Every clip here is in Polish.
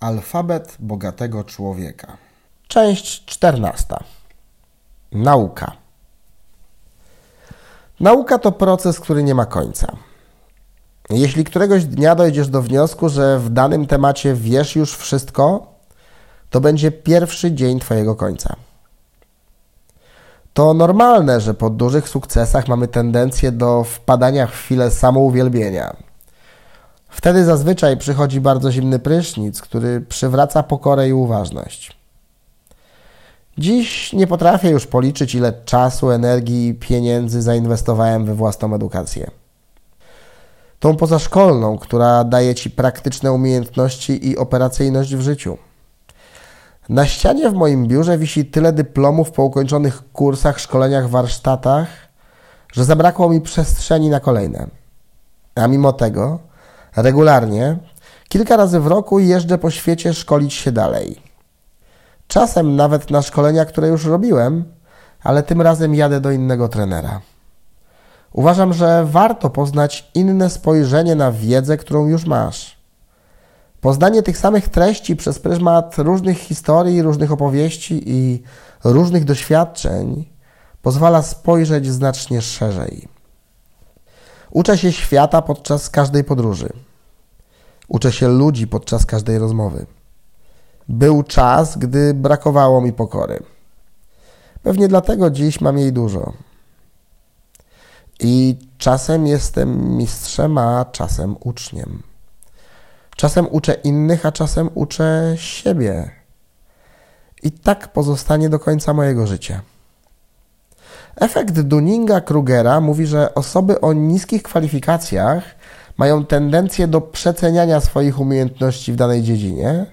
Alfabet bogatego człowieka. Część czternasta. Nauka. Nauka to proces, który nie ma końca. Jeśli któregoś dnia dojdziesz do wniosku, że w danym temacie wiesz już wszystko, to będzie pierwszy dzień Twojego końca. To normalne, że po dużych sukcesach mamy tendencję do wpadania w chwilę samouwielbienia. Wtedy zazwyczaj przychodzi bardzo zimny prysznic, który przywraca pokorę i uważność. Dziś nie potrafię już policzyć, ile czasu, energii i pieniędzy zainwestowałem we własną edukację. Tą pozaszkolną, która daje ci praktyczne umiejętności i operacyjność w życiu. Na ścianie w moim biurze wisi tyle dyplomów po ukończonych kursach, szkoleniach, warsztatach, że zabrakło mi przestrzeni na kolejne. A mimo tego regularnie, kilka razy w roku jeżdżę po świecie szkolić się dalej. Czasem nawet na szkolenia, które już robiłem, ale tym razem jadę do innego trenera. Uważam, że warto poznać inne spojrzenie na wiedzę, którą już masz. Poznanie tych samych treści przez pryzmat różnych historii, różnych opowieści i różnych doświadczeń pozwala spojrzeć znacznie szerzej. Uczę się świata podczas każdej podróży. Uczę się ludzi podczas każdej rozmowy. Był czas, gdy brakowało mi pokory. Pewnie dlatego dziś mam jej dużo. I czasem jestem mistrzem, a czasem uczniem. Czasem uczę innych, a czasem uczę siebie. I tak pozostanie do końca mojego życia. Efekt Dunninga-Krugera mówi, że osoby o niskich kwalifikacjach mają tendencję do przeceniania swoich umiejętności w danej dziedzinie,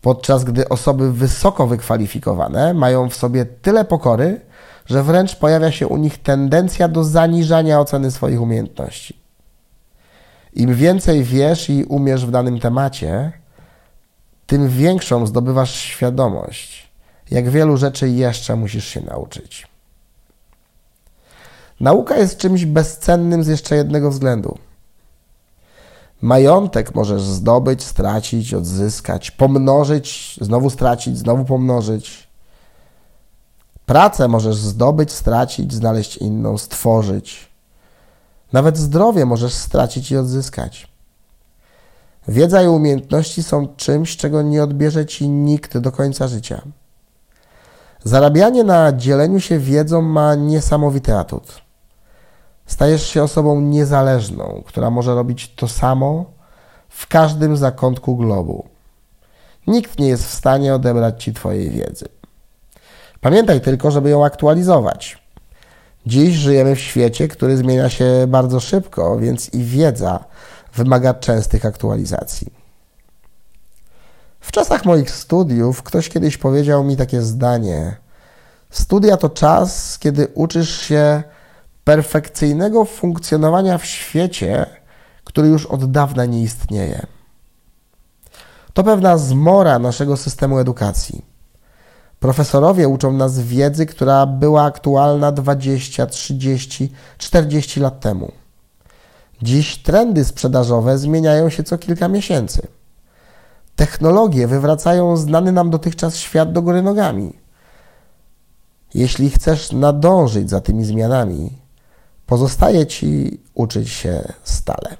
podczas gdy osoby wysoko wykwalifikowane mają w sobie tyle pokory, że wręcz pojawia się u nich tendencja do zaniżania oceny swoich umiejętności. Im więcej wiesz i umiesz w danym temacie, tym większą zdobywasz świadomość, jak wielu rzeczy jeszcze musisz się nauczyć. Nauka jest czymś bezcennym z jeszcze jednego względu. Majątek możesz zdobyć, stracić, odzyskać, pomnożyć, znowu stracić, znowu pomnożyć. Pracę możesz zdobyć, stracić, znaleźć inną, stworzyć. Nawet zdrowie możesz stracić i odzyskać. Wiedza i umiejętności są czymś, czego nie odbierze ci nikt do końca życia. Zarabianie na dzieleniu się wiedzą ma niesamowity atut. Stajesz się osobą niezależną, która może robić to samo w każdym zakątku globu. Nikt nie jest w stanie odebrać ci Twojej wiedzy. Pamiętaj tylko, żeby ją aktualizować. Dziś żyjemy w świecie, który zmienia się bardzo szybko, więc i wiedza wymaga częstych aktualizacji. W czasach moich studiów ktoś kiedyś powiedział mi takie zdanie: Studia to czas, kiedy uczysz się perfekcyjnego funkcjonowania w świecie, który już od dawna nie istnieje. To pewna zmora naszego systemu edukacji. Profesorowie uczą nas wiedzy, która była aktualna 20, 30, 40 lat temu. Dziś trendy sprzedażowe zmieniają się co kilka miesięcy. Technologie wywracają znany nam dotychczas świat do góry nogami. Jeśli chcesz nadążyć za tymi zmianami, Pozostaje ci uczyć się stale.